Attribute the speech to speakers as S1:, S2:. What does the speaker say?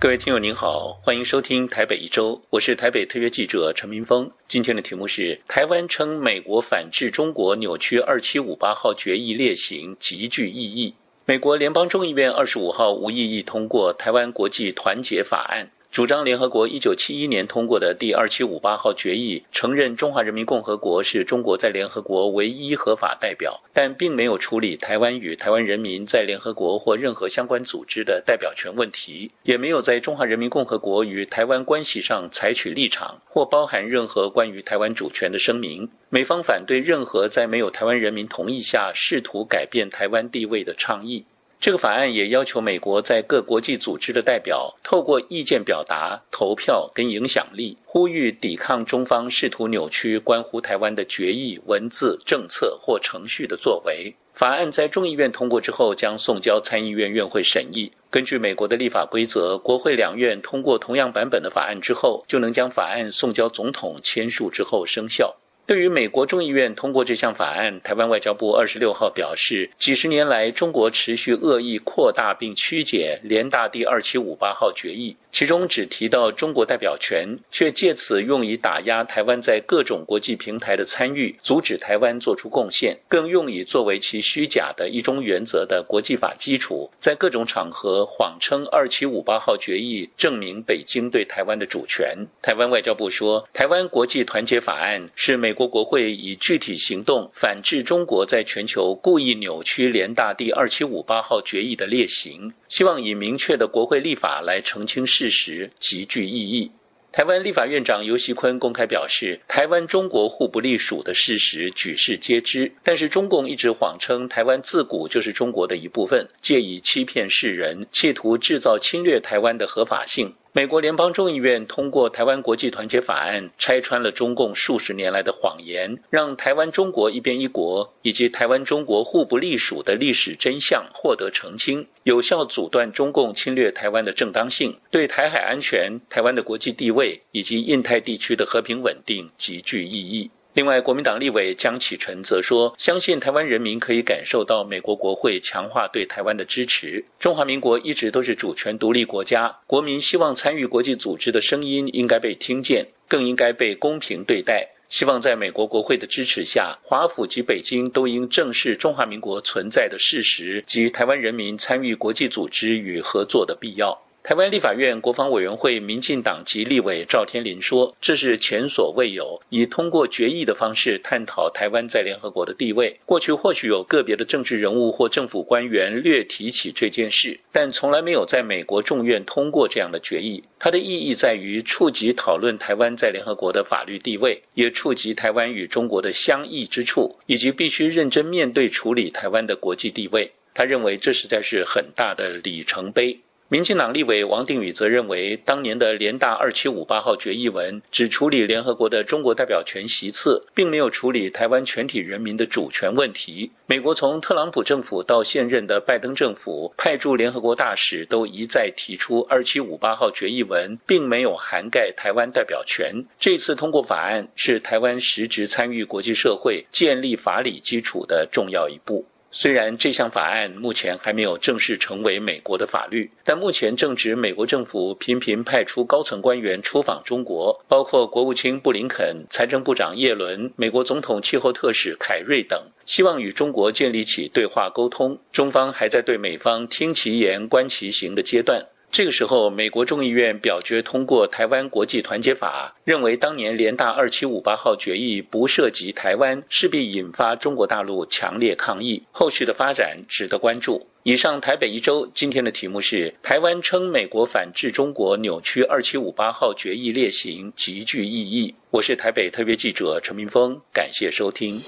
S1: 各位听友您好，欢迎收听台北一周，我是台北特约记者陈明峰。今天的题目是：台湾称美国反制中国扭曲二七五八号决议列行极具意义。美国联邦众议院二十五号无异议通过《台湾国际团结法案》。主张联合国一九七一年通过的第二七五八号决议，承认中华人民共和国是中国在联合国唯一合法代表，但并没有处理台湾与台湾人民在联合国或任何相关组织的代表权问题，也没有在中华人民共和国与台湾关系上采取立场或包含任何关于台湾主权的声明。美方反对任何在没有台湾人民同意下试图改变台湾地位的倡议。这个法案也要求美国在各国际组织的代表，透过意见表达、投票跟影响力，呼吁抵抗中方试图扭曲关乎台湾的决议、文字、政策或程序的作为。法案在众议院通过之后，将送交参议院院会审议。根据美国的立法规则，国会两院通过同样版本的法案之后，就能将法案送交总统签署之后生效。对于美国众议院通过这项法案，台湾外交部二十六号表示，几十年来，中国持续恶意扩大并曲解联大第二七五八号决议。其中只提到中国代表权，却借此用以打压台湾在各种国际平台的参与，阻止台湾做出贡献，更用以作为其虚假的一中原则的国际法基础，在各种场合谎称二七五八号决议证明北京对台湾的主权。台湾外交部说，台湾国际团结法案是美国国会以具体行动反制中国在全球故意扭曲联大第二七五八号决议的劣行。希望以明确的国会立法来澄清事实，极具意义。台湾立法院长游锡坤公开表示，台湾中国互不隶属的事实举世皆知，但是中共一直谎称台湾自古就是中国的一部分，借以欺骗世人，企图制造侵略台湾的合法性。美国联邦众议院通过《台湾国际团结法案》，拆穿了中共数十年来的谎言，让台湾中国一边一国以及台湾中国互不隶属的历史真相获得澄清，有效阻断中共侵略台湾的正当性，对台海安全、台湾的国际地位以及印太地区的和平稳定极具意义。另外，国民党立委江启臣则说，相信台湾人民可以感受到美国国会强化对台湾的支持。中华民国一直都是主权独立国家，国民希望参与国际组织的声音应该被听见，更应该被公平对待。希望在美国国会的支持下，华府及北京都应正视中华民国存在的事实及台湾人民参与国际组织与合作的必要。台湾立法院国防委员会民进党籍立委赵天麟说：“这是前所未有，以通过决议的方式探讨台湾在联合国的地位。过去或许有个别的政治人物或政府官员略提起这件事，但从来没有在美国众院通过这样的决议。它的意义在于触及讨论台湾在联合国的法律地位，也触及台湾与中国的相异之处，以及必须认真面对处理台湾的国际地位。他认为这实在是很大的里程碑。”民进党立委王定宇则认为，当年的联大二七五八号决议文只处理联合国的中国代表权席次，并没有处理台湾全体人民的主权问题。美国从特朗普政府到现任的拜登政府派驻联合国大使都一再提出，二七五八号决议文并没有涵盖台湾代表权。这次通过法案，是台湾实质参与国际社会、建立法理基础的重要一步。虽然这项法案目前还没有正式成为美国的法律，但目前正值美国政府频频派出高层官员出访中国，包括国务卿布林肯、财政部长耶伦、美国总统气候特使凯瑞等，希望与中国建立起对话沟通。中方还在对美方听其言观其行的阶段。这个时候，美国众议院表决通过《台湾国际团结法》，认为当年联大二七五八号决议不涉及台湾，势必引发中国大陆强烈抗议。后续的发展值得关注。以上台北一周今天的题目是：台湾称美国反制中国扭曲二七五八号决议列行极具意义。我是台北特别记者陈明峰，感谢收听。